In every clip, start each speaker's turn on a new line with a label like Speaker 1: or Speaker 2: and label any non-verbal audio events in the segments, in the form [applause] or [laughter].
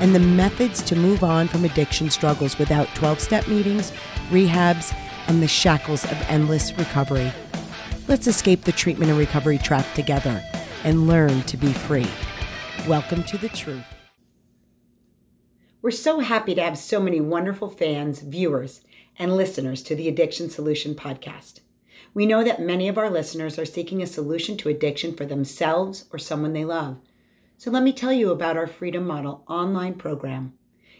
Speaker 1: and the methods to move on from addiction struggles without 12 step meetings, rehabs, and the shackles of endless recovery. Let's escape the treatment and recovery trap together and learn to be free. Welcome to the truth. We're so happy to have so many wonderful fans, viewers, and listeners to the Addiction Solution podcast. We know that many of our listeners are seeking a solution to addiction for themselves or someone they love. So let me tell you about our Freedom Model online program.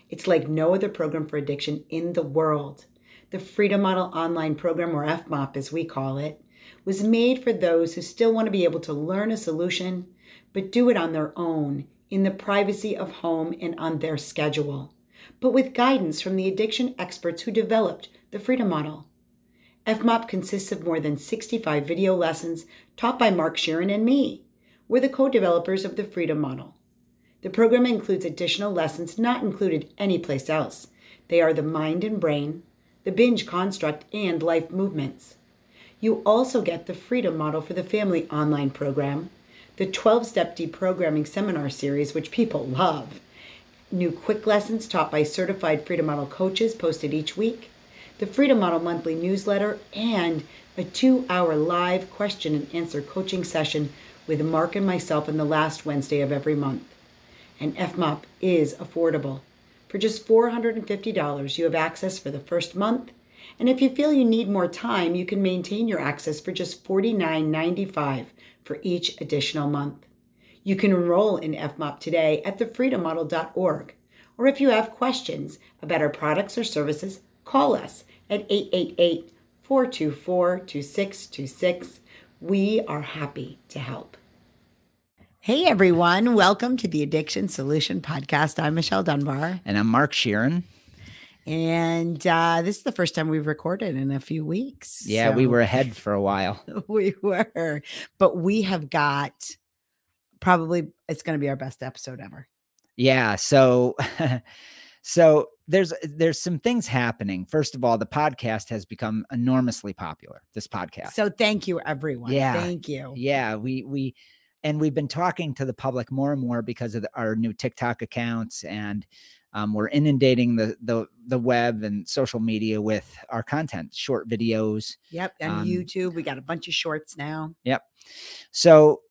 Speaker 1: It's like no other program for addiction in the world. The Freedom Model online program, or FMOP as we call it, was made for those who still want to be able to learn a solution, but do it on their own, in the privacy of home and on their schedule, but with guidance from the addiction experts who developed the Freedom Model. FMOP consists of more than 65 video lessons taught by Mark Scheeren and me. We're the co developers of the Freedom Model. The program includes additional lessons not included anyplace else. They are the mind and brain, the binge construct, and life movements. You also get the Freedom Model for the Family online program, the 12 step deprogramming seminar series, which people love, new quick lessons taught by certified Freedom Model coaches posted each week the Freedom Model Monthly newsletter, and a two hour live question and answer coaching session with Mark and myself on the last Wednesday of every month. And FMOP is affordable. For just $450, you have access for the first month. And if you feel you need more time, you can maintain your access for just $49.95 for each additional month. You can enroll in FMOP today at thefreedommodel.org. Or if you have questions about our products or services, call us at 888 424 2626. We are happy to help. Hey everyone, welcome to the Addiction Solution Podcast. I'm Michelle Dunbar.
Speaker 2: And I'm Mark Scheeren.
Speaker 1: And uh, this is the first time we've recorded in a few weeks.
Speaker 2: Yeah, so we were ahead for a while. [laughs]
Speaker 1: we were, but we have got probably it's going to be our best episode ever.
Speaker 2: Yeah. So, [laughs] so there's there's some things happening. First of all, the podcast has become enormously popular. This podcast.
Speaker 1: So thank you, everyone. Yeah, thank you.
Speaker 2: Yeah, we we and we've been talking to the public more and more because of the, our new TikTok accounts, and um, we're inundating the the the web and social media with our content, short videos.
Speaker 1: Yep, and um, YouTube. We got a bunch of shorts now.
Speaker 2: Yep. So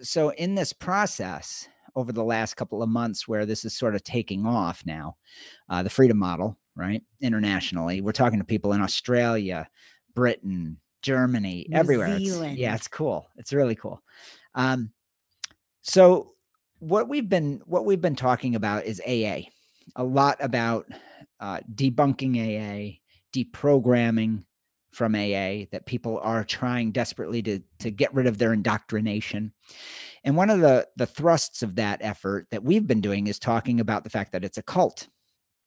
Speaker 2: so in this process over the last couple of months where this is sort of taking off now, uh, the freedom model, right? Internationally, we're talking to people in Australia, Britain, Germany, New everywhere. It's, yeah, it's cool. It's really cool. Um, so what we've been what we've been talking about is AA, a lot about uh, debunking AA, deprogramming from AA that people are trying desperately to to get rid of their indoctrination. And one of the the thrusts of that effort that we've been doing is talking about the fact that it's a cult.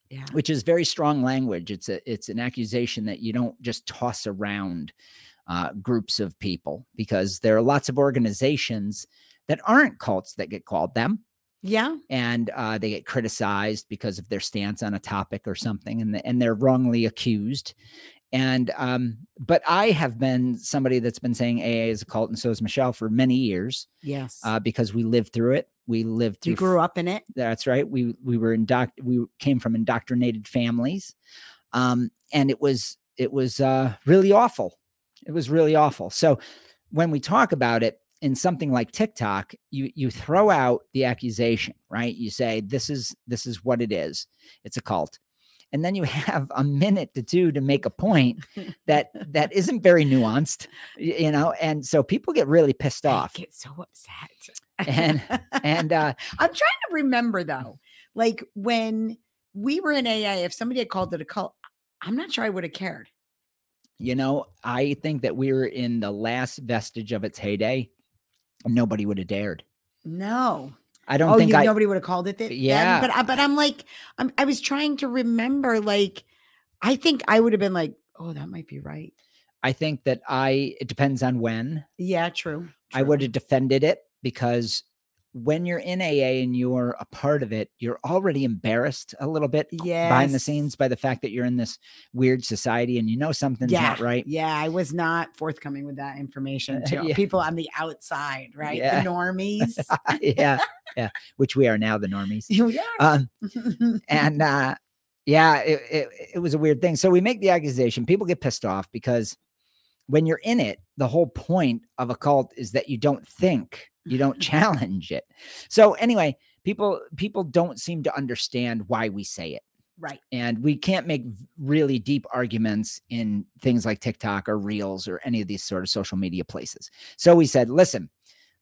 Speaker 2: Yeah. Which is very strong language. It's a it's an accusation that you don't just toss around uh, groups of people because there are lots of organizations that aren't cults that get called them.
Speaker 1: Yeah.
Speaker 2: And uh, they get criticized because of their stance on a topic or something, and, the, and they're wrongly accused and um, but I have been somebody that's been saying AA is a cult, and so is Michelle for many years.
Speaker 1: Yes,
Speaker 2: uh, because we lived through it. We lived through.
Speaker 1: We grew up in it.
Speaker 2: That's right. We we were indoct. We came from indoctrinated families, um, and it was it was uh, really awful. It was really awful. So when we talk about it in something like TikTok, you you throw out the accusation, right? You say this is this is what it is. It's a cult and then you have a minute to two to make a point that that [laughs] isn't very nuanced you know and so people get really pissed off.
Speaker 1: I get so upset.
Speaker 2: And and uh [laughs]
Speaker 1: i'm trying to remember though like when we were in aa if somebody had called it a cult i'm not sure i would have cared.
Speaker 2: You know i think that we were in the last vestige of its heyday. Nobody would have dared.
Speaker 1: No
Speaker 2: I don't
Speaker 1: oh,
Speaker 2: think
Speaker 1: you,
Speaker 2: I.
Speaker 1: nobody would have called it that. then?
Speaker 2: Yeah.
Speaker 1: but I, but I'm like, I'm, I was trying to remember. Like, I think I would have been like, oh, that might be right.
Speaker 2: I think that I. It depends on when.
Speaker 1: Yeah, true.
Speaker 2: I would have defended it because when you're in AA and you're a part of it, you're already embarrassed a little bit behind the scenes by the fact that you're in this weird society and you know something's
Speaker 1: Yeah,
Speaker 2: not right.
Speaker 1: Yeah, I was not forthcoming with that information [laughs] to
Speaker 2: Yeah.
Speaker 1: people on the outside, right?
Speaker 2: Yeah.
Speaker 1: The normies. [laughs]
Speaker 2: yeah, yeah. Which we are now, the normies. [laughs]
Speaker 1: yeah.
Speaker 2: Um, and uh yeah it, it, it was a weird thing so we make the accusation people get pissed off because when you're in it the whole point of a cult is that you don't think you don't [laughs] challenge it so anyway people people don't seem to understand why we say it
Speaker 1: right.
Speaker 2: and we can't make really deep arguments in things like TikTok or Reels or any of these sort of social media places. So we said, listen,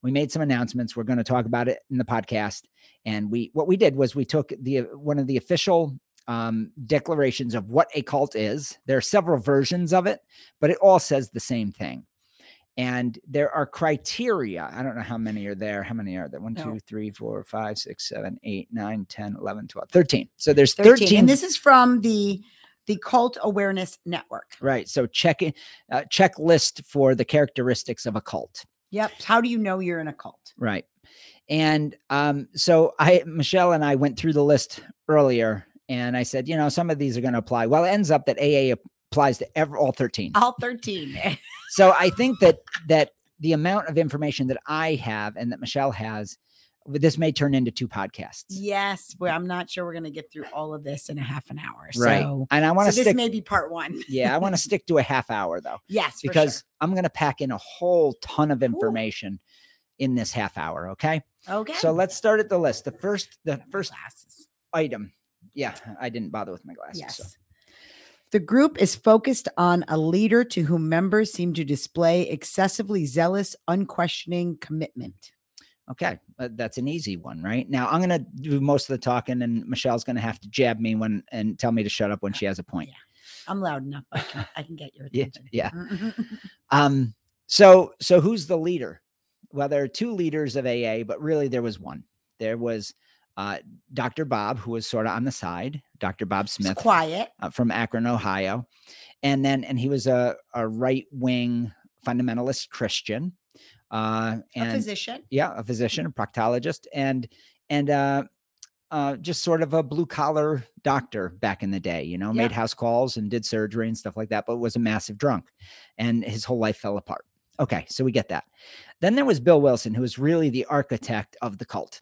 Speaker 2: we made some announcements. We're going to talk about it in the podcast. And we what we did was we took the one of the official um, declarations of what a cult is. There are several versions of it, but it all says the same thing. And there are criteria. I don't know how many are there. How many are there? One,
Speaker 1: No.
Speaker 2: two, three, four, five, six, seven, eight, nine, 10, 11, 12, 13. So there's
Speaker 1: 13.
Speaker 2: 13
Speaker 1: And this is from the the Cult Awareness Network.
Speaker 2: Right. So check it, uh, checklist for the characteristics of a cult.
Speaker 1: Yep. How do you know you're in a cult?
Speaker 2: Right. And um, so I, Michelle and I went through the list earlier, and I said, you know, some of these are going to apply. Well, it ends up that AA applies to ever all thirteen.
Speaker 1: All 13. [laughs]
Speaker 2: So I think that that the amount of information that I have and that Michelle has, this may turn into two podcasts.
Speaker 1: yes. Well, I'm not sure we're going to get through all of this in a half an hour.
Speaker 2: Right.
Speaker 1: So,
Speaker 2: and I want
Speaker 1: so
Speaker 2: to
Speaker 1: this may be part one. [laughs]
Speaker 2: yeah, I want to [laughs] stick to a half hour though.
Speaker 1: Yes.
Speaker 2: because
Speaker 1: sure.
Speaker 2: I'm going to pack in a whole ton of information in this half hour. Okay.
Speaker 1: Okay.
Speaker 2: So let's start at the list. The first, the first
Speaker 1: glasses.
Speaker 2: item. Yeah, I didn't bother with my glasses.
Speaker 1: Yes.
Speaker 2: So.
Speaker 1: The group is focused on a leader to whom members seem to display excessively zealous, unquestioning commitment.
Speaker 2: Okay, uh, that's an easy one, right? Now I'm going to do most of the talking, and Michelle's going to have to jab me when and tell me to shut up when she has a point.
Speaker 1: Yeah. I'm loud enough. I can, I can get your [laughs]
Speaker 2: Yeah,
Speaker 1: attention.
Speaker 2: yeah.
Speaker 1: Mhm. [laughs]
Speaker 2: Um, so so who's the leader? Well, there are two leaders of AA, but really there was one. There was uh, Dr. Bob, who was sort of on the side, Dr. Bob
Speaker 1: It's
Speaker 2: Smith.
Speaker 1: quiet.
Speaker 2: uh, from Akron, Ohio, and then and he was a a right wing fundamentalist Christian, uh,
Speaker 1: A
Speaker 2: and
Speaker 1: physician.
Speaker 2: yeah, a physician, a proctologist, and and uh, uh, just sort of a blue collar doctor back in the day. You know, made house calls and did surgery and stuff like that, but was a massive drunk, and his whole life fell apart. Okay, so we get that. Then there was Bill Wilson, who was really the architect of the cult.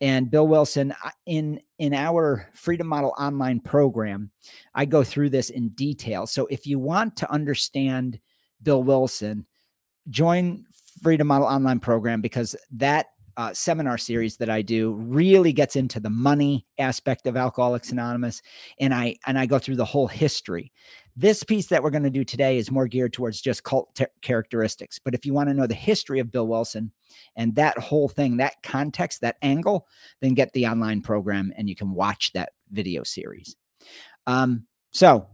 Speaker 2: And Bill Wilson, in in our Freedom Model online program, I go through this in detail. So if you want to understand Bill Wilson, join Freedom Model online program because that uh, seminar series that I do really gets into the money aspect of Alcoholics Anonymous, and I and I go through the whole history. This piece that we're going to do today is more geared towards just cult te- characteristics. But if you want to know the history of Bill Wilson and that whole thing, that context, that angle, then get the online program and you can watch that video series. Um, so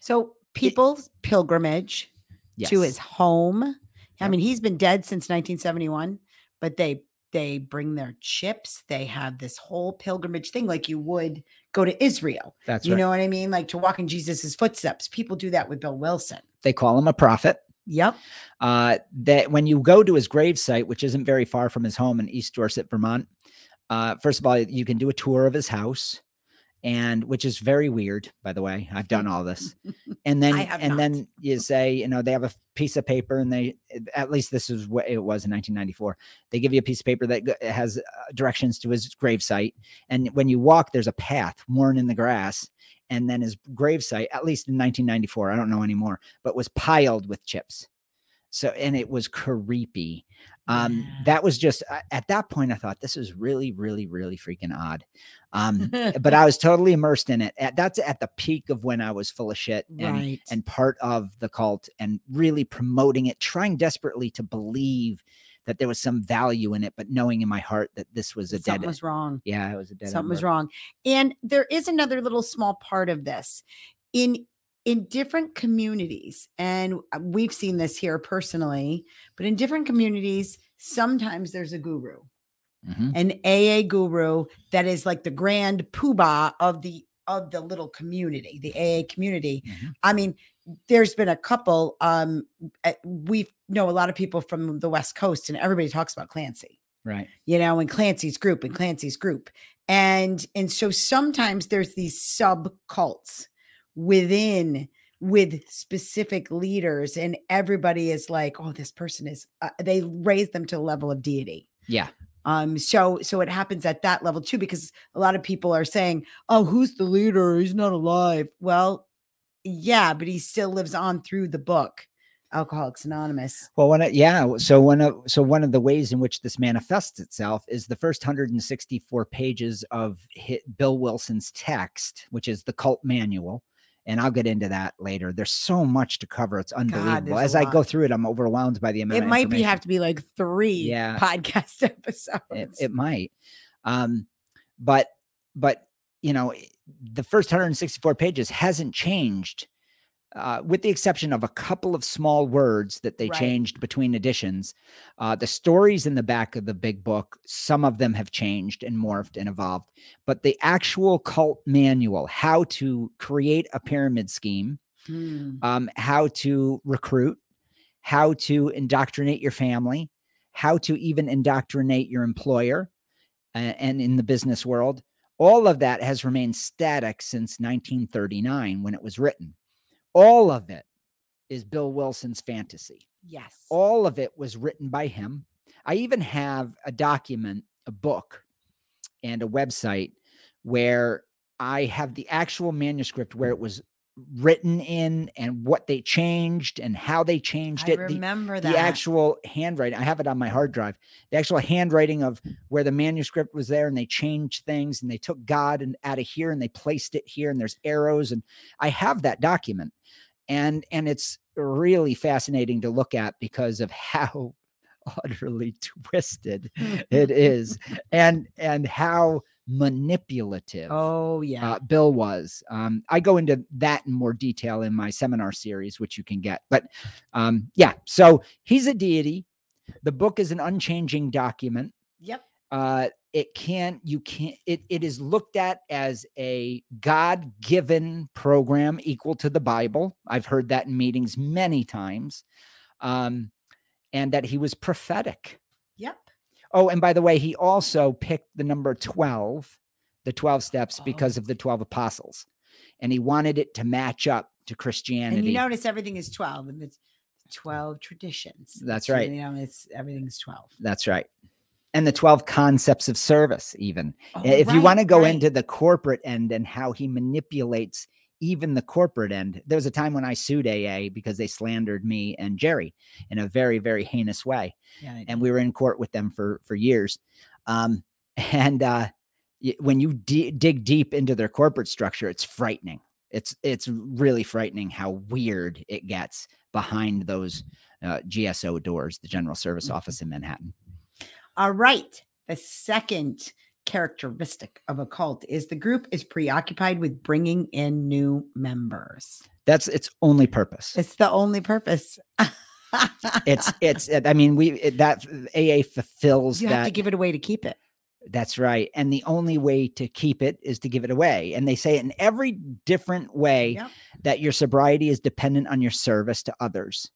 Speaker 1: So people's pilgrimage
Speaker 2: yes,
Speaker 1: to his home. I mean, he's been dead since 1971, but they they bring their chips. They have this whole pilgrimage thing, like you would go to Israel.
Speaker 2: that's
Speaker 1: you
Speaker 2: right.
Speaker 1: know what I mean? Like to walk in Jesus's footsteps. People do that with Bill Wilson.
Speaker 2: they call him a prophet.
Speaker 1: Yep.
Speaker 2: uh, that when you go to his gravesite, which isn't very far from his home in East Dorset, Vermont, uh, first of all, you can do a tour of his house, and which is very weird, by the way. I've done all this, [laughs] and then and
Speaker 1: not.
Speaker 2: then you say, you know, they have a piece of paper, and they at least this is what it was in 1994. They give you a piece of paper that has uh, directions to his gravesite, and when you walk, there's a path worn in the grass. And then his gravesite, at least in 1994, I don't know anymore, but was piled with chips. So, and it was creepy. Um, that was just at that point, I thought this is really, really, really freaking odd. Um, [laughs] but I was totally immersed in it. At, that's at the peak of when I was full of shit and,
Speaker 1: right.
Speaker 2: and part of the cult and really promoting it, trying desperately to believe that there was some value in it, but knowing in my heart that this was a
Speaker 1: something
Speaker 2: dead.
Speaker 1: was wrong.
Speaker 2: yeah, it was a dead.
Speaker 1: Something was wrong. And there is another little small part of this. In in different communities, and uh, we've seen this here personally, but in different communities, sometimes there's a guru.
Speaker 2: Mhm.
Speaker 1: an AA guru that is like the grand poobah of the of the little community, the AA community.
Speaker 2: Mhm.
Speaker 1: I mean, there's been a couple. Um, we know a lot of people from the West Coast, and everybody talks about Clancy.
Speaker 2: Right.
Speaker 1: You know, and Clancy's group and Clancy's group, and and so sometimes there's these sub cults within with specific leaders, and everybody is like, "Oh, this person is." Uh, they raise them to a level of deity.
Speaker 2: Yeah.
Speaker 1: Um, so so it happens at that level too, because a lot of people are saying, "Oh, who's the leader? He's not alive." Well, yeah, but he still lives on through the book, Alcoholics Anonymous.
Speaker 2: Well, one of, yeah. So one of so one of the ways in which this manifests itself is the first 164 pages of hit Bill Wilson's text, which is the cult manual. And I'll get into that later. There's so much to cover; it's unbelievable.
Speaker 1: there's
Speaker 2: As I go through it, I'm overwhelmed by the amount.
Speaker 1: It might be have to be like three
Speaker 2: Yeah.
Speaker 1: podcast [laughs] episodes.
Speaker 2: it, it might um but but you know the first 164 pages hasn't changed uh, with the exception of a couple of small words that they
Speaker 1: Right.
Speaker 2: changed between editions uh, the stories in the back of the big book some of them have changed and morphed and evolved but the actual cult manual how to create a pyramid scheme
Speaker 1: Hmm.
Speaker 2: um, how to recruit, how to indoctrinate your family, how to even indoctrinate your employer uh, and in the business world. All of that has remained static since 1939 when it was written. All of it is Bill Wilson's fantasy.
Speaker 1: Yes.
Speaker 2: All of it was written by him. I even have a document, a book, and a website where I have the actual manuscript where it was written in and what they changed and how they changed
Speaker 1: I
Speaker 2: it. The-
Speaker 1: remember
Speaker 2: the
Speaker 1: that.
Speaker 2: actual handwriting i have it on my hard drive the actual handwriting of where the manuscript was there and they changed things and they took god and out of here and they placed it here and there's arrows and i have that document and and it's really fascinating to look at because of [laughs] how utterly twisted [laughs] it is and and how manipulative
Speaker 1: oh yeah.
Speaker 2: uh, Bill was. Um, I go into that in more detail in my seminar series, which you can get. But um, yeah, so he's a deity. The book is an unchanging document.
Speaker 1: yep.
Speaker 2: Uh, it can't, you can't, it, it is looked at as a God given program equal to the Bible. I've heard that in meetings many times. Um, and that he was prophetic. Oh, and by the way, he also picked the number 12, the 12 steps, because
Speaker 1: Oh.
Speaker 2: of the 12 apostles. And he wanted it to match up to Christianity.
Speaker 1: And you notice everything is 12 and it's 12 traditions.
Speaker 2: That's right.
Speaker 1: You know, it's everything's 12.
Speaker 2: That's right. And the 12 concepts of service, even.
Speaker 1: Oh,
Speaker 2: if you want to go
Speaker 1: right.
Speaker 2: into the corporate end and how he manipulates even the corporate end, there was a time when I sued AA because they slandered me and Jerry in a very, very heinous way.
Speaker 1: yeah,
Speaker 2: and we were in court with them for for years. Um, [laughs] and uh, when you di- dig deep into their corporate structure, it's frightening. It's it's really frightening how weird it gets behind those uh, GSO doors, the General Service
Speaker 1: Mhm.
Speaker 2: Office in Manhattan.
Speaker 1: All right. The second characteristic of a cult is the group is preoccupied with bringing in new members.
Speaker 2: That's its only purpose.
Speaker 1: It's the only purpose.
Speaker 2: It's [laughs] it's. Uh, I mean, we it, that AA fulfills
Speaker 1: you
Speaker 2: that.
Speaker 1: have to give it away to keep it.
Speaker 2: That's right. And the only way to keep it is to give it away. And they say it in every different way
Speaker 1: Yep.
Speaker 2: that your sobriety is dependent on your service to others,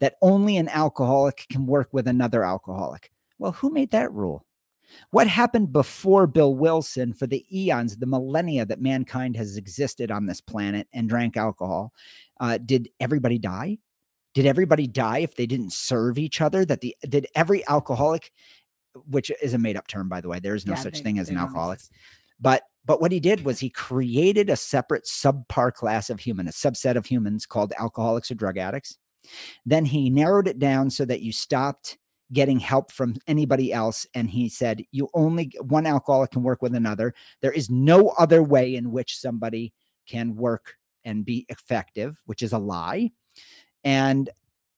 Speaker 2: that only an alcoholic can work with another alcoholic. Well, who made that rule? What happened before Bill Wilson for the eons, the millennia that mankind has existed on this planet and drank alcohol? Uh, did everybody die? Did everybody die if they didn't serve each other? That the did every alcoholic, which is a made up term by the way, there is no
Speaker 1: Yeah,
Speaker 2: such
Speaker 1: they-
Speaker 2: thing as an alcoholic
Speaker 1: exist.
Speaker 2: but but what he did was he created a separate subpar class of human a subset of humans called alcoholics or drug addicts then he narrowed it down so that you stopped getting help from anybody else and he said you only one alcoholic can work with another. There is no other way in which somebody can work and be effective which is a lie. And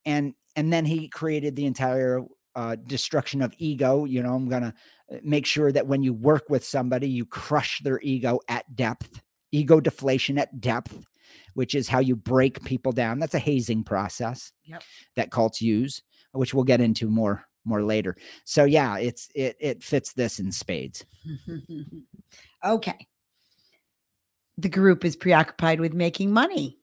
Speaker 2: and and then he created the entire uh, destruction of ego you know i'm gonna uh, make sure that when you work with somebody you crush their ego at depth ego deflation at depth which is how you break people down. That's a hazing process
Speaker 1: Yep.
Speaker 2: that cults use which we'll get into more more later. So yeah, it's it it fits this in spades. [laughs]
Speaker 1: okay. The group is preoccupied with making money.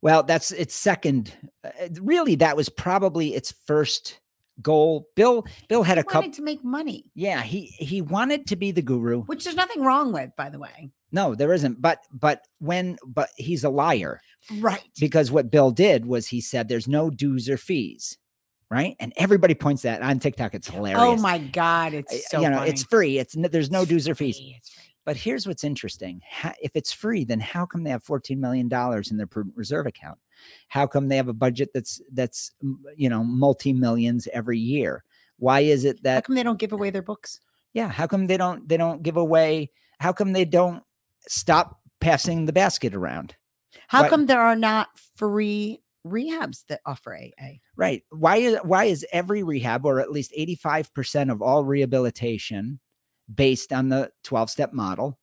Speaker 2: Well, that's its second. Uh, really, that was probably its first goal. Bill Bill had
Speaker 1: He
Speaker 2: a couple.
Speaker 1: to make money,
Speaker 2: Yeah, he he wanted to be the guru.
Speaker 1: which there's nothing wrong with, by the way.
Speaker 2: No, there isn't. But but when but he's a liar
Speaker 1: Right.
Speaker 2: because what Bill did was he said there's no dues or fees, right? And everybody points that on TikTok. It's oh hilarious.
Speaker 1: Oh my God. It's so
Speaker 2: you know,
Speaker 1: funny.
Speaker 2: it's free. It's there's no
Speaker 1: It's
Speaker 2: dues or fees.
Speaker 1: free.
Speaker 2: But here's what's interesting: if it's free, then how come they have 14 million dollars in their prudent reserve account? How come they have a budget that's that's you know multi millions every year? Why is it that?
Speaker 1: How come they don't give away their books?
Speaker 2: yeah? How come they don't they don't give away? How come they don't stop passing the basket around?
Speaker 1: How
Speaker 2: Why-
Speaker 1: come there are not free rehabs that offer AA?
Speaker 2: Right. Why is why is every rehab or at least 85% of all rehabilitation based on the 12 step model?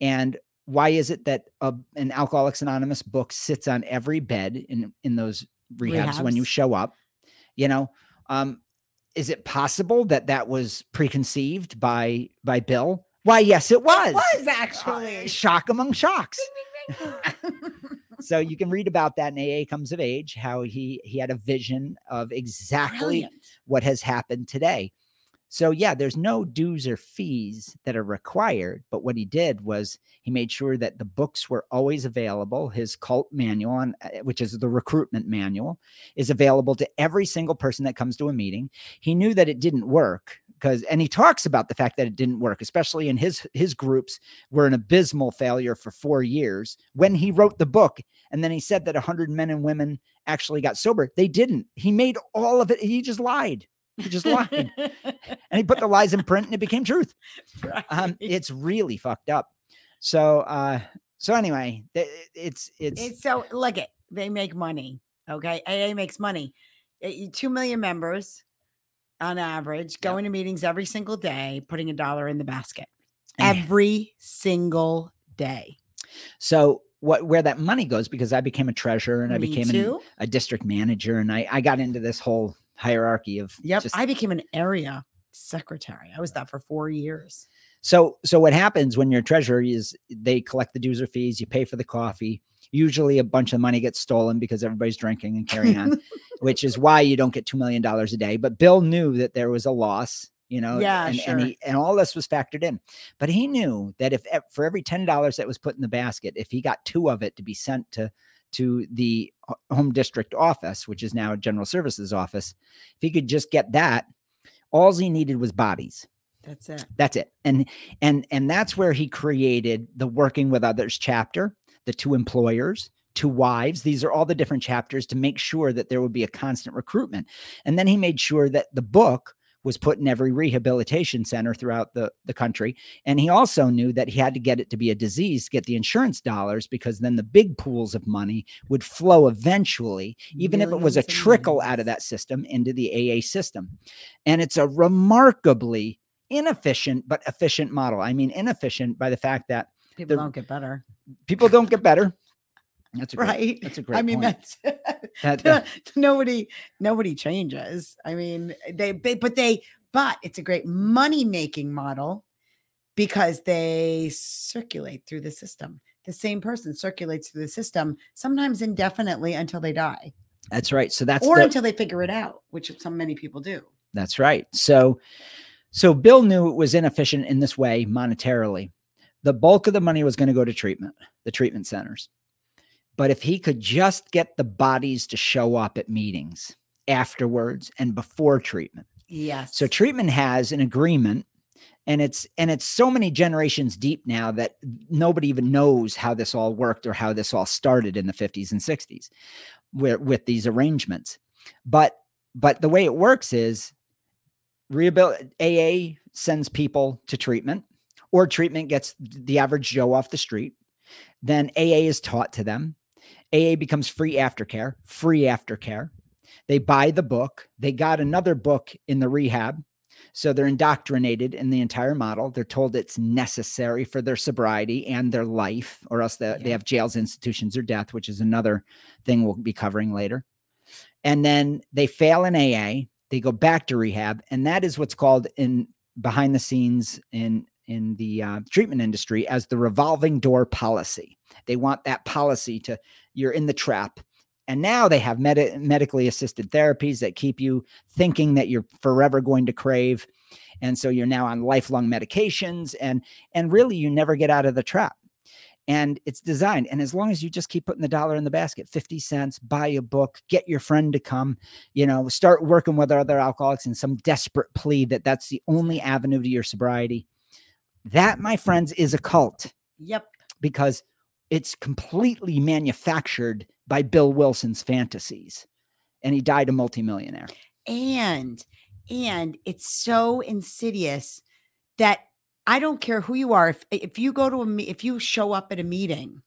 Speaker 2: And why is it that a, an Alcoholics Anonymous book sits on every bed in in those rehabs, when you show up? You know, um, is it possible that that was preconceived by by Bill? Why, yes, it was.
Speaker 1: It was
Speaker 2: Uh,
Speaker 1: actually.
Speaker 2: shock among shocks. [laughs] [laughs] so you can read about that in AA comes of age, how he he had a vision of exactly
Speaker 1: Brilliant.
Speaker 2: what has happened today. So yeah, there's no dues or fees that are required, but what he did was he made sure that the books were always available. His cult manual, on, uh, which is the recruitment manual, is available to every single person that comes to a meeting. He knew that it didn't work because, and he talks about the fact that it didn't work, especially in his his groups were an abysmal failure for four years. When he wrote the book, and then he said that 100 men and women actually got sober, they didn't. He made all of it. He just lied. He just lied, [laughs] and he put the lies in print, and it became truth. Um, it's really fucked up. So, uh, so anyway, it's it's,
Speaker 1: It's so look it. They make money. Okay. AA makes money. Two million members on average, going to meetings every single day, putting a dollar in the basket. Every single day.
Speaker 2: so what where that money goes because I became a treasurer and I became an, a district manager and I I got into this whole hierarchy of
Speaker 1: Yep.
Speaker 2: just-
Speaker 1: I became an area secretary. I was that for four years.
Speaker 2: So so what happens when you're treasurer is they collect the dues or fees, you pay for the coffee. Usually a bunch of money gets stolen because everybody's drinking and carrying on, [laughs] which is why you don't get two million dollars a day. But Bill knew that there was a loss, you know,
Speaker 1: Yeah,
Speaker 2: and,
Speaker 1: sure.
Speaker 2: and he and all this was factored in. But he knew that if for every ten dollars that was put in the basket, if he got two of it to be sent to to the uh, home district office, which is now a general services office, if he could just get that, all he needed was bodies.
Speaker 1: That's it.
Speaker 2: that's it. And and and that's where he created the working with others chapter the two employers two wives. These are all the different chapters to make sure that there would be a constant recruitment. And then he made sure that the book was put in every rehabilitation center throughout the, the country and he also knew that he had to get it to be a disease to get the insurance dollars because then the big pools of money would flow eventually even if it was a
Speaker 1: Millions
Speaker 2: trickle out of that system into the aa system and it's a remarkably inefficient but efficient model. I mean, inefficient by the fact that
Speaker 1: People
Speaker 2: the-
Speaker 1: don't get better.
Speaker 2: people don't get better. That's great,
Speaker 1: Right.
Speaker 2: That's a [laughs] great.
Speaker 1: I mean,
Speaker 2: point.
Speaker 1: that's [laughs]
Speaker 2: That- that-
Speaker 1: nobody nobody changes. I mean, they, they but they but it's a great money making model because they circulate through the system. The same person circulates through the system sometimes indefinitely until they die
Speaker 2: that's right. So that's
Speaker 1: or
Speaker 2: the-
Speaker 1: until they figure it out, which some many people do.
Speaker 2: That's right. So, so Bill knew it was inefficient in this way monetarily. The bulk of the money was going to go to treatment, the treatment centers. But if he could just get the bodies to show up at meetings afterwards and before treatment.
Speaker 1: Yes.
Speaker 2: So treatment has an agreement and it's and it's so many generations deep now that nobody even knows how this all worked or how this all started in the 50s and 60s where, with these arrangements. But but the way it works is rehabil- AA sends people to treatment or treatment gets the average Joe off the street. Then AA is taught to them. AA becomes free aftercare, free aftercare. They buy the book. They got another book in the rehab. So they're indoctrinated in the entire model. They're told it's necessary for their sobriety and their life, or else they, they have jails, institutions, or death, which is another thing we'll be covering later. And then they fail in AA. they go back to rehab, and that is what's called in behind the scenes in in the uh, treatment industry as the revolving door policy. They want that policy to you're in the trap. And now they have med- medically assisted therapies that keep you thinking that you're forever going to crave. And so you're now on lifelong medications and and really you never get out of the trap. And it's designed. And as long as you just keep putting the dollar in the basket, 50 cents, buy a book, get your friend to come, you know, start working with other alcoholics in some desperate plea that that's the only avenue to your sobriety. That, my friends, is a cult
Speaker 1: Yep.
Speaker 2: because it's completely manufactured by Bill Wilson's fantasies. And he died a multimillionaire.
Speaker 1: And and it's so insidious that I don't care who you are. If if you go to a if you show up at a meeting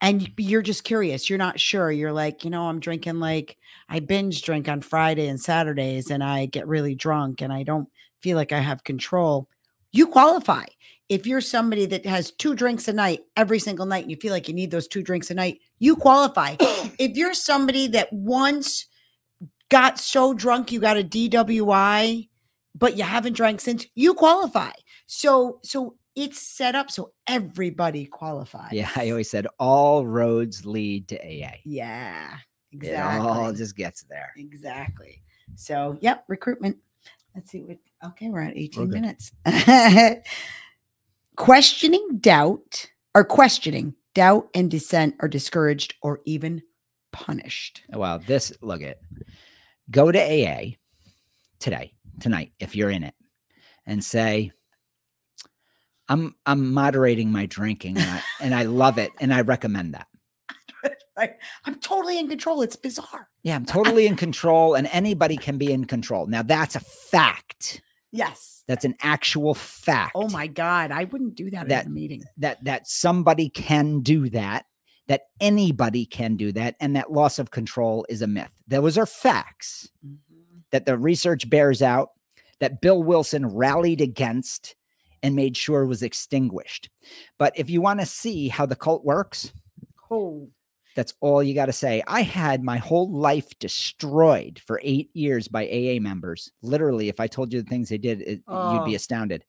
Speaker 1: and you're just curious, you're not sure. You're like, you know, I'm drinking like I binge drink on Friday and Saturdays and I get really drunk and I don't feel like I have control. You qualify. If you're somebody that has two drinks a night every single night and you feel like you need those two drinks a night, you qualify. [coughs] if you're somebody that once got so drunk you got a DWI, but you haven't drank since, you qualify. So so it's set up so everybody qualifies.
Speaker 2: Yeah, I always said all roads lead to AA.
Speaker 1: Yeah. Exactly.
Speaker 2: It all just gets there.
Speaker 1: Exactly. So, yep, recruitment. Let's see what okay, we're at 18
Speaker 2: good.
Speaker 1: minutes. [laughs] questioning doubt or questioning doubt and dissent are discouraged or even punished.
Speaker 2: Oh, well, this look at go to AA today, tonight, if you're in it, and say, I'm I'm moderating my drinking and I, and I love it and I recommend that.
Speaker 1: Right? I'm totally in control. It's bizarre.
Speaker 2: Yeah, I'm totally in control and anybody can be in control. Now that's a fact.
Speaker 1: Yes.
Speaker 2: That's an actual fact.
Speaker 1: Oh my God. I wouldn't do that,
Speaker 2: That-
Speaker 1: at a meeting.
Speaker 2: that that somebody can do that, that anybody can do that, and that loss of control is a myth. Those are facts
Speaker 1: Mhm.
Speaker 2: that the research bears out that Bill Wilson rallied against and made sure was extinguished. But if you want to see how the cult works,
Speaker 1: Oh,
Speaker 2: that's all you got to say. I had my whole life destroyed for eight years by AA members. Literally, if I told you the things they did, it, you'd
Speaker 1: Oh.
Speaker 2: be astounded.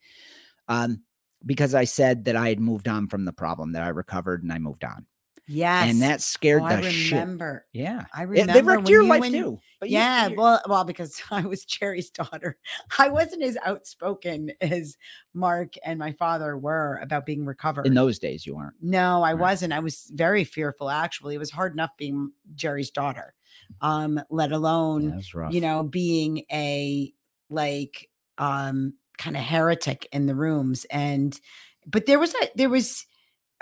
Speaker 2: Um, because I said that I had moved on from the problem, that I recovered and I moved on.
Speaker 1: Yes.
Speaker 2: And that scared
Speaker 1: oh,
Speaker 2: the
Speaker 1: I
Speaker 2: shit.
Speaker 1: remember.
Speaker 2: Yeah.
Speaker 1: I remember.
Speaker 2: they wrecked your
Speaker 1: you
Speaker 2: life too. But
Speaker 1: Yeah,
Speaker 2: you-
Speaker 1: well, well, because [laughs] I was Jerry's daughter. I wasn't as outspoken as Mark and my father were about being recovered.
Speaker 2: in those days you weren't.
Speaker 1: No, I
Speaker 2: Right.
Speaker 1: wasn't. I was very fearful actually. It was hard enough being Jerry's daughter. Um, let alone,
Speaker 2: rough.
Speaker 1: you know, being a like um kind of heretic in the rooms and but there was a there was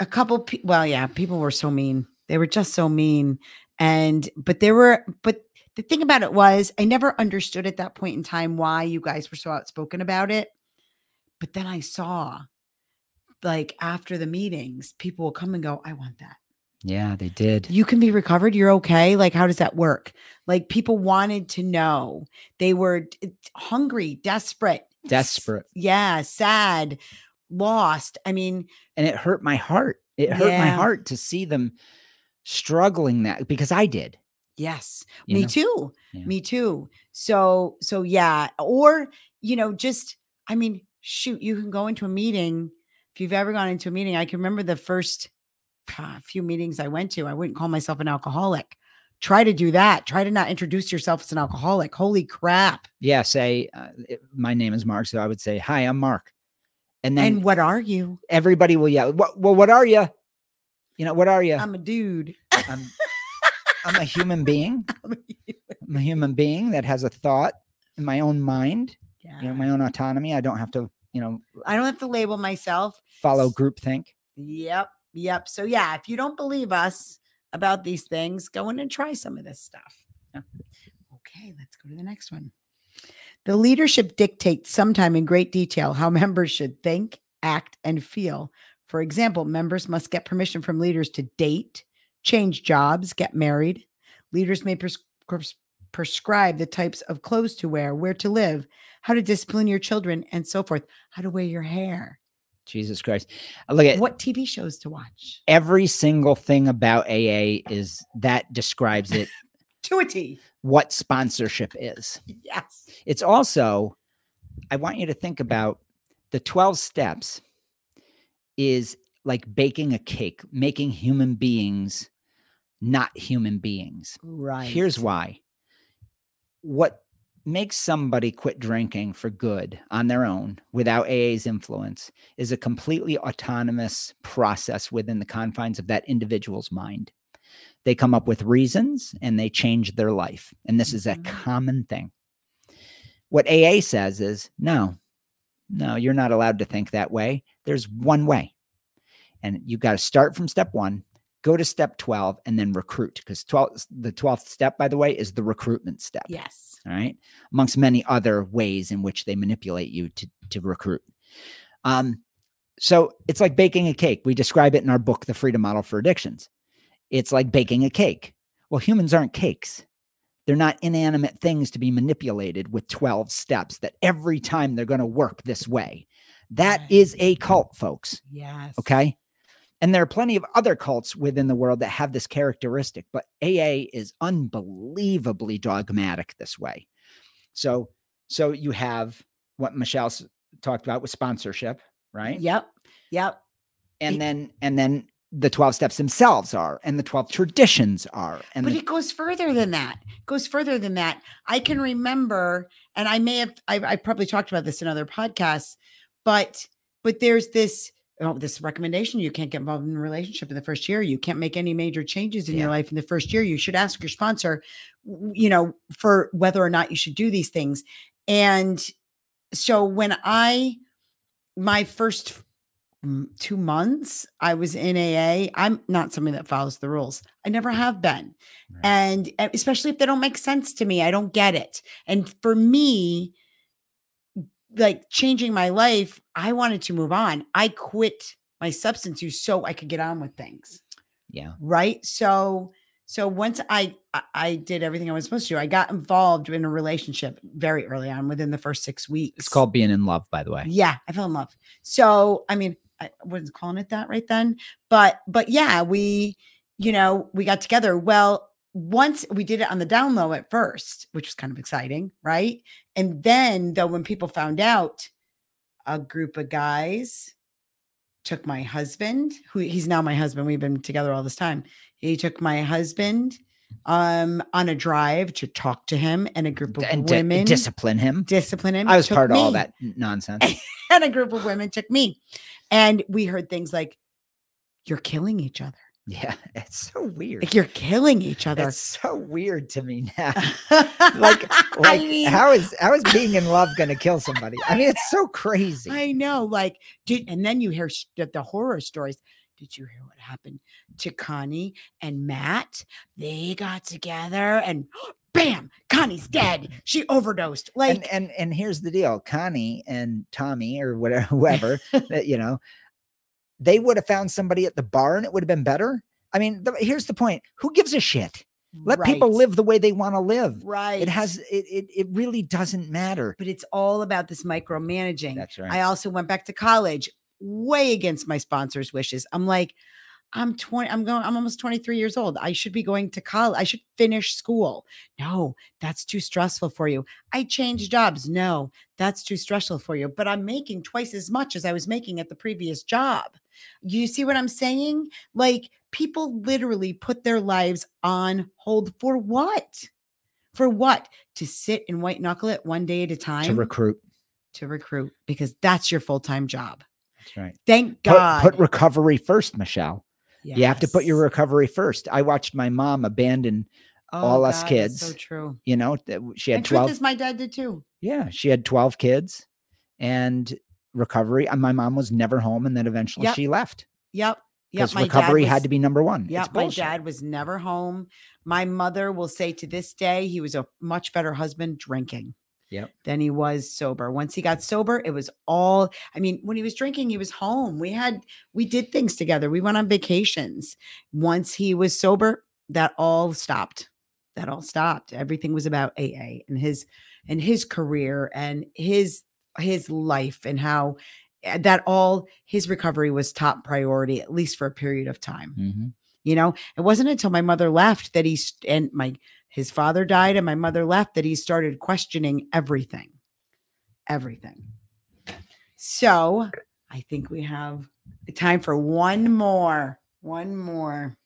Speaker 1: a couple pe- well yeah, people were so mean. They were just so mean and but there were but the thing about it was I never understood at that point in time why you guys were so outspoken about it. But then I saw like after the meetings, people will come and go, I want that.
Speaker 2: yeah, they did.
Speaker 1: You can be recovered. You're okay. Like, how does that work? Like, people wanted to know. They were hungry, desperate,
Speaker 2: Desperate.
Speaker 1: Yeah, sad, lost. I mean,
Speaker 2: And it hurt my heart. It hurt my heart to see them struggling that because I did.
Speaker 1: yes,
Speaker 2: you
Speaker 1: me
Speaker 2: know?
Speaker 1: too.
Speaker 2: Yeah.
Speaker 1: Me too. So, so yeah. Or, you know, just, I mean, shoot, you can go into a meeting. If you've ever gone into a meeting, I can remember the first ah, few meetings I went to, I wouldn't call myself an alcoholic. Try to do that. Try to not introduce yourself as an alcoholic. Holy crap.
Speaker 2: Yeah, say uh, it- my name is Mark, so I would say, "Hi, I'm Mark," and then
Speaker 1: and what are you?
Speaker 2: everybody will yell, "What? Well, what are you? You know, what are you?
Speaker 1: I'm a dude.
Speaker 2: I'm, I'm a human being. [laughs]
Speaker 1: I'm a dude.
Speaker 2: I'm a human being that has a thought in my own mind,
Speaker 1: yeah.
Speaker 2: you know, my own autonomy. I don't have to, you know,
Speaker 1: I don't have to label myself.
Speaker 2: follow groupthink.
Speaker 1: Yep. Yep. So yeah, if you don't believe us about these things, go in and try some of this stuff.
Speaker 2: Yeah.
Speaker 1: Okay, let's go to the next one. The leadership dictates sometime in great detail how [laughs] members should think, act, and feel. For example, members must get permission from leaders to date, change jobs, get married. Leaders may pres- pres- prescribe the types of clothes to wear, where to live, how to discipline your children, and so forth, how to wear your hair,
Speaker 2: Jesus Christ! Uh, Look at
Speaker 1: what TV shows to watch.
Speaker 2: every single thing about AA is that describes it
Speaker 1: To a T.
Speaker 2: what sponsorship is.
Speaker 1: Yes.
Speaker 2: It's also, I want you to think about the 12 steps is like baking a cake, making human beings not human beings.
Speaker 1: Right.
Speaker 2: Here's why. What makes somebody quit drinking for good on their own without AA's influence is a completely autonomous process within the confines of that individual's mind. They come up with reasons and they change their life. And this is a
Speaker 1: Mhm.
Speaker 2: common thing. What AA says is no, no, you're not allowed to think that way. There's one way. And you've got to start from step one, go to step 12, and then recruit. Because 12, the 12th step, by the way, is the recruitment step.
Speaker 1: Yes.
Speaker 2: All right. Amongst many other ways in which they manipulate you to, to recruit. Um, so it's like baking a cake. We describe it in our book, The Freedom Model for Addictions. It's like baking a cake. Well, humans aren't cakes. They're not inanimate things to be manipulated with 12 steps that every time they're going to work this way. That
Speaker 1: Right.
Speaker 2: is a cult, folks.
Speaker 1: Yes.
Speaker 2: Okay. And there are plenty of other cults within the world that have this characteristic, but AA is unbelievably dogmatic this way. So, so you have what Michelle talked about with sponsorship, right?
Speaker 1: Yep. Yep.
Speaker 2: And
Speaker 1: It-
Speaker 2: then, and then the 12 steps themselves are, and the 12 traditions are. And
Speaker 1: but
Speaker 2: the-
Speaker 1: it goes further than that. It goes further than that. I can remember, and I may have, I, I probably talked about this in other podcasts, but but there's this oh, this recommendation: you can't get involved in a relationship in the first year. You can't make any major changes in
Speaker 2: Yeah.
Speaker 1: your life in the first year. You should ask your sponsor, you know, for whether or not you should do these things. And so when I, my first two months, I was in AA. I'm not somebody that follows the rules. I never have been
Speaker 2: Right.
Speaker 1: and uh, especially if they don't make sense to me i don't get it and for me like changing my life i wanted to move on i quit my substance use so i could get on with things
Speaker 2: yeah.
Speaker 1: right so so once I, I i did everything i was supposed to i got involved in a relationship very early on within the first six weeks
Speaker 2: It's called being in love, by the way.
Speaker 1: yeah, I fell in love. So, I mean, I wasn't calling it that right then, but but yeah, we, you know, we got together. Well, once we did it on the down low at first, which was kind of exciting, right? And then though, when people found out, a group of guys took my husband, who he's now my husband. We've been together all this time. He took my husband um on a drive to talk to him and a group of
Speaker 2: And
Speaker 1: women
Speaker 2: discipline him.
Speaker 1: discipline him.
Speaker 2: I was part of all that nonsense. [laughs]
Speaker 1: and a group of women took me. And we heard things like, You're killing each other.
Speaker 2: yeah. [laughs] It's so weird.
Speaker 1: Like you're killing each other.
Speaker 2: It's so weird to me [laughs] now.
Speaker 1: like,
Speaker 2: like
Speaker 1: I mean,
Speaker 2: how is how is being in love going to kill somebody i mean it's so crazy
Speaker 1: I know. Like, did and then you hear the horror stories. Did you hear what happened to Connie and Matt? They got together and bam, Connie's dead. She overdosed. Like,
Speaker 2: and and and here's the deal connie and tommy or whatever [laughs] whoever [laughs] you know they would have found somebody at the bar and it would have been better i mean the, here's the point who gives a shit let people live the way they want to live
Speaker 1: Right.
Speaker 2: it has it, it it really doesn't matter
Speaker 1: but it's all about this micromanaging.
Speaker 2: that's right
Speaker 1: I also went back to college way against my sponsor's wishes. I'm like, I'm 20, I'm going, I'm almost 23 years old. I should be going to college. I should finish school. No, that's too stressful for you. I changed jobs. No, that's too stressful for you. But I'm making twice as much as I was making at the previous job. You see what I'm saying? Like people literally put their lives on hold for what? For what? To sit and white knuckle it one day at a time
Speaker 2: to recruit
Speaker 1: to recruit because that's your full-time job.
Speaker 2: that's right
Speaker 1: Thank
Speaker 2: put,
Speaker 1: God.
Speaker 2: put recovery first michelle you have to put your recovery first i watched my mom abandon oh, all us
Speaker 1: Oh, God, that's
Speaker 2: kids.
Speaker 1: So true.
Speaker 2: you know she had
Speaker 1: And truth
Speaker 2: 12
Speaker 1: is, my dad did too.
Speaker 2: Yeah, she had 12 kids and recovery. And my mom was never home. And then eventually
Speaker 1: Yep.
Speaker 2: she left
Speaker 1: Yep. Yep.
Speaker 2: because
Speaker 1: my dad
Speaker 2: recovery had to be number one.
Speaker 1: Yeah, my dad was never home. My mother will say to this day he was a much better husband drinking.
Speaker 2: Yep.
Speaker 1: Than he was sober. Once he got sober, it was all. I mean, when he was drinking, he was home. We had we did things together. We went on vacations. Once he was sober, that all stopped. That all stopped. Everything was about AA and his and his career and his his life and how eh, that all his recovery was top priority at least for a period of time
Speaker 2: Mhm.
Speaker 1: You know, it wasn't until my mother left that he and my his father died and my mother left that he started questioning everything. Everything. So I think we have time for one more. One more.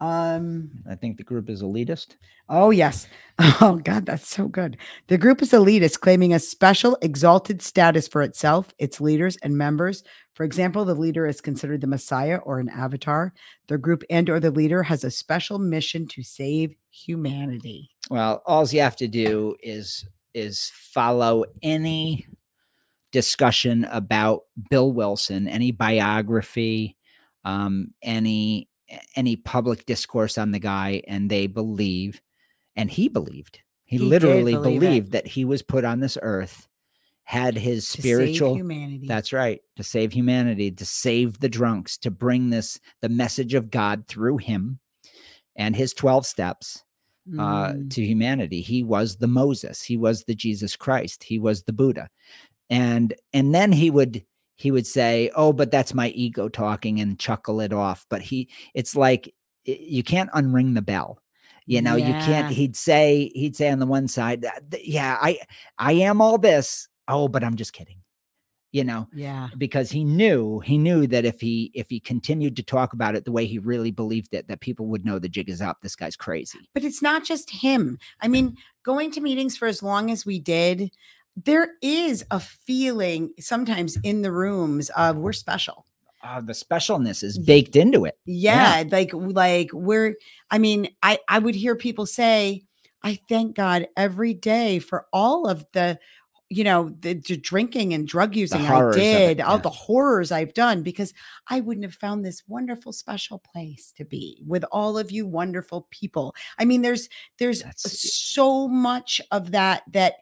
Speaker 1: Um,
Speaker 2: I think the group is elitist.
Speaker 1: oh yes. [laughs] Oh God, that's so good. The group is elitist, claiming a special exalted status for itself, its leaders, and members. For example, the leader is considered the Messiah or an avatar. The group and or the leader has a special mission to save humanity.
Speaker 2: Well, all you have to do is is follow any discussion about Bill Wilson, any biography, um, any any public discourse on the guy, and they believe, and he believed, he,
Speaker 1: He
Speaker 2: literally
Speaker 1: believe it.
Speaker 2: believed that he was put on this earth, had his
Speaker 1: To
Speaker 2: spiritual
Speaker 1: humanity.
Speaker 2: That's right. To save humanity, to save the drunks, to bring this the message of God through him and his 12 steps uh,
Speaker 1: Mm.
Speaker 2: to humanity. He was the Moses. He was the Jesus Christ. He was the Buddha. And and then he would he would say, "Oh, but that's my ego talking," and chuckle it off. But he, it's like you can't unring the bell. You know, you can't. He'd say he'd say on the one side, "Yeah, I I am all this." Oh, but I'm just kidding. You know,
Speaker 1: yeah.
Speaker 2: because he knew he knew that if he if he continued to talk about it the way he really believed it that people would know the jig is up this guy's crazy
Speaker 1: But it's not just him. I mean, going to meetings for as long as we did, there is a feeling sometimes in the rooms of we're special.
Speaker 2: uh, the specialness is baked into it
Speaker 1: Yeah, like like we're I mean, I I would hear people say, I thank God every day for all of the you know, the, the drinking and drug using I
Speaker 2: horrors of it,
Speaker 1: did, all
Speaker 2: yeah.
Speaker 1: the horrors I've done because I wouldn't have found this wonderful special place to be with all of you wonderful people. I mean, there's there's
Speaker 2: That's-
Speaker 1: so much of that that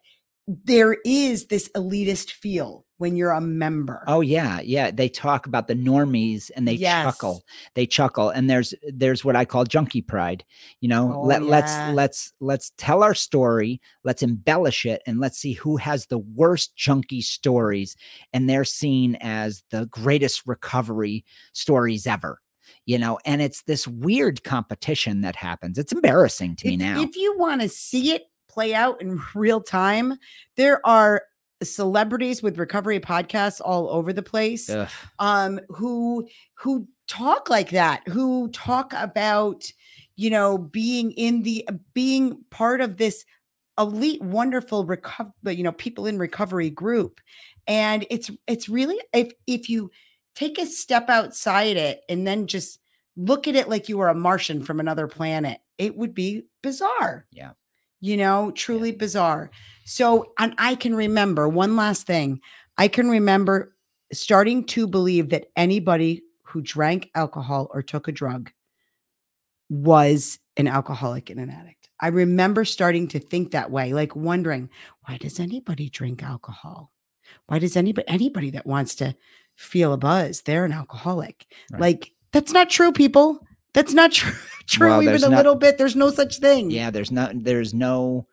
Speaker 1: there is this elitist feel when you're a member.
Speaker 2: oh yeah yeah they talk about the normies and they
Speaker 1: Yes.
Speaker 2: chuckle they chuckle and there's there's what i call junkie pride you know
Speaker 1: Oh,
Speaker 2: let,
Speaker 1: yeah.
Speaker 2: let's let's let's tell our story let's embellish it and let's see who has the worst junkie stories and they're seen as the greatest recovery stories ever you know and it's this weird competition that happens it's embarrassing to me
Speaker 1: if,
Speaker 2: now
Speaker 1: if you want to see it play out in [laughs] real time, there are celebrities with recovery podcasts all over the place
Speaker 2: Ugh.
Speaker 1: um who who talk like that who talk about you know being in the being part of this elite wonderful recover you know people in recovery group and it's it's really if if you take a step outside it and then just look at it like you were a martian from another planet it would be bizarre
Speaker 2: Yeah.
Speaker 1: You know truly bizarre so and i can remember one last thing i can remember starting to believe that anybody who drank alcohol or took a drug was an alcoholic and an addict. I remember starting to think that way, like wondering, why does anybody drink alcohol? Why does anybody anybody that wants to feel a buzz, they're an alcoholic?
Speaker 2: Right.
Speaker 1: Like that's not true, people. That's not [laughs] true. True,
Speaker 2: Well,
Speaker 1: even a
Speaker 2: not-
Speaker 1: little bit. There's no such thing.
Speaker 2: yeah there's no there's no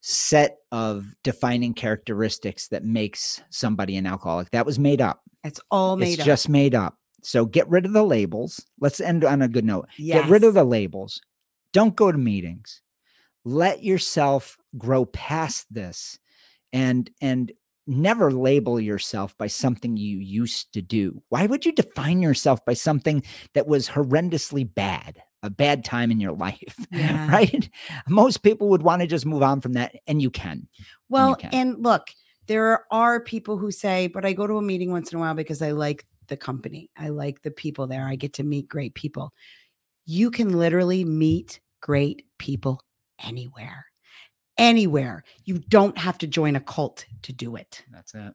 Speaker 2: set of defining characteristics that makes somebody an alcoholic. That was made up.
Speaker 1: It's all made
Speaker 2: it's
Speaker 1: up.
Speaker 2: just made up. So get rid of the labels. Let's end on a good note. Get rid of the labels. Don't go to meetings. Let yourself grow past this and and never label yourself by something you used to do. Why would you define yourself by something that was horrendously bad a bad time in your life [laughs]
Speaker 1: Yeah.
Speaker 2: right most people would want to just move on from that and you can
Speaker 1: Well,
Speaker 2: can.
Speaker 1: and look, there are people who say, but I go to a meeting once in a while because I like the company. I like the people there. I get to meet great people. You can literally meet great people anywhere. Anywhere. You don't have to join a cult to do it.
Speaker 2: that's it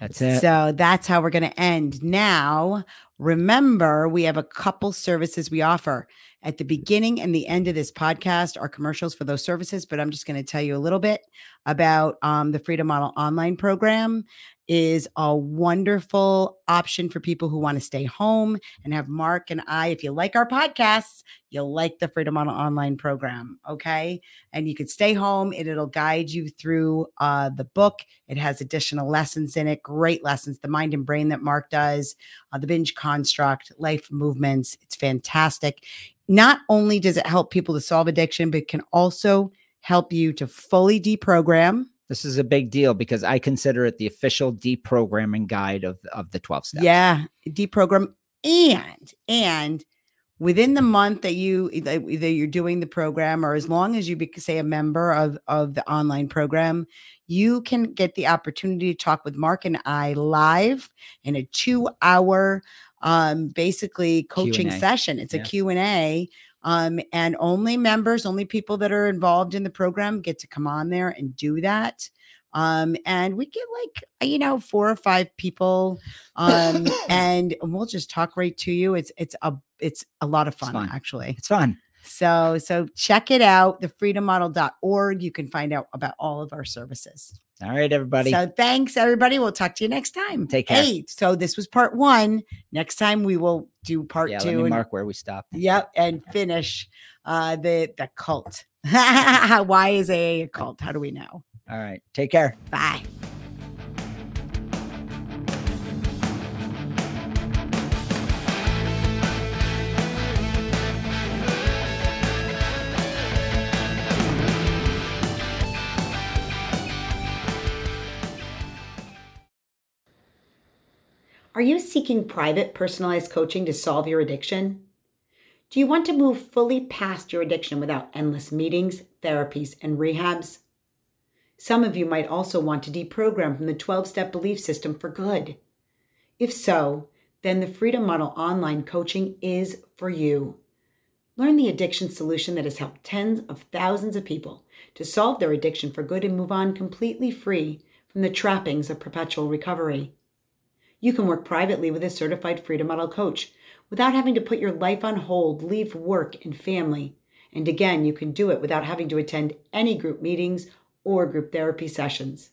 Speaker 2: that's it
Speaker 1: So that's how we're going to end. Now, remember, we have a couple services we offer. At the beginning and the end of this podcast are commercials for those services, but I'm just going to tell you a little bit about um, the Freedom Model online program. is a wonderful option for people who want to stay home and have Mark and I. If you like our podcasts, you'll like the Freedom Model Online program. Okay. And you can stay home and it'll guide you through uh, the book. It has additional lessons in it, great lessons, the mind and brain that Mark does, uh, the binge construct, life movements. It's fantastic. Not only does it help people to solve addiction, but it can also help you to fully deprogram
Speaker 2: this is a big deal because I consider it the official deprogramming guide of, of the 12 steps.
Speaker 1: Yeah, deprogram and and within the month that you that you're doing the program or as long as you be, say a member of of the online program you can get the opportunity to talk with mark and i live in a two hour um basically coaching Q&A. session it's yeah. a q&a um, and only members, only people that are involved in the program get to come on there and do that. Um, and we get like, you know, four or five people. Um, [coughs] and we'll just talk right to you. It's, it's a, it's a lot of fun, fun. actually.
Speaker 2: It's fun.
Speaker 1: So, so check it out, thefreedommodel.org. You can find out about all of our services.
Speaker 2: All right, everybody.
Speaker 1: So thanks, everybody. We'll talk to you next time.
Speaker 2: Take care. Hey,
Speaker 1: so this was part one. Next time we will do part
Speaker 2: yeah,
Speaker 1: two.
Speaker 2: Let me mark where we stopped.
Speaker 1: Yep, and finish uh, the the cult. [laughs] Why is AA a cult? How do we know?
Speaker 2: All right. Take care.
Speaker 1: Bye. Are you seeking private, personalized coaching to solve your addiction? Do you want to move fully past your addiction without endless meetings, therapies, and rehabs? Some of you might also want to deprogram from the 12 step belief system for good. If so, then the Freedom Model online coaching is for you. Learn the addiction solution that has helped tens of thousands of people to solve their addiction for good and move on completely free from the trappings of perpetual recovery. You can work privately with a certified Freedom Model coach without having to put your life on hold, leave work and family. And again, you can do it without having to attend any group meetings or group therapy sessions.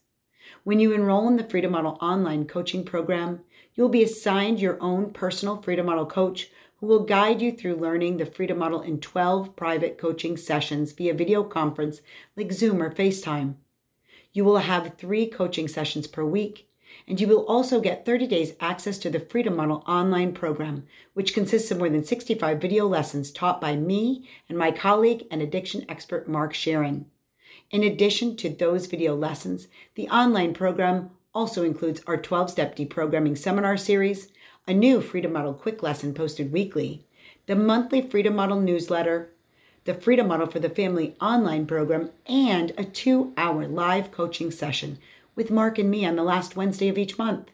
Speaker 1: When you enroll in the Freedom Model online coaching program, you'll be assigned your own personal Freedom Model coach who will guide you through learning the Freedom Model in 12 private coaching sessions via video conference like Zoom or FaceTime. You will have three coaching sessions per week and you will also get 30 days access to the Freedom Model online program, which consists of more than 65 video lessons taught by me and my colleague and addiction expert Mark Scheeren. In addition to those video lessons, the online program also includes our 12 step deprogramming seminar series, a new Freedom Model quick lesson posted weekly, the monthly Freedom Model newsletter, the Freedom Model for the Family online program, and a two hour live coaching session with Mark and me on the last Wednesday of each month.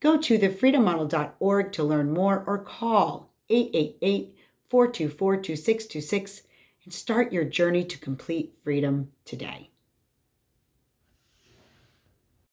Speaker 1: Go to thefreedommodel.org to learn more or call 888 424 2626 and start your journey to complete freedom today.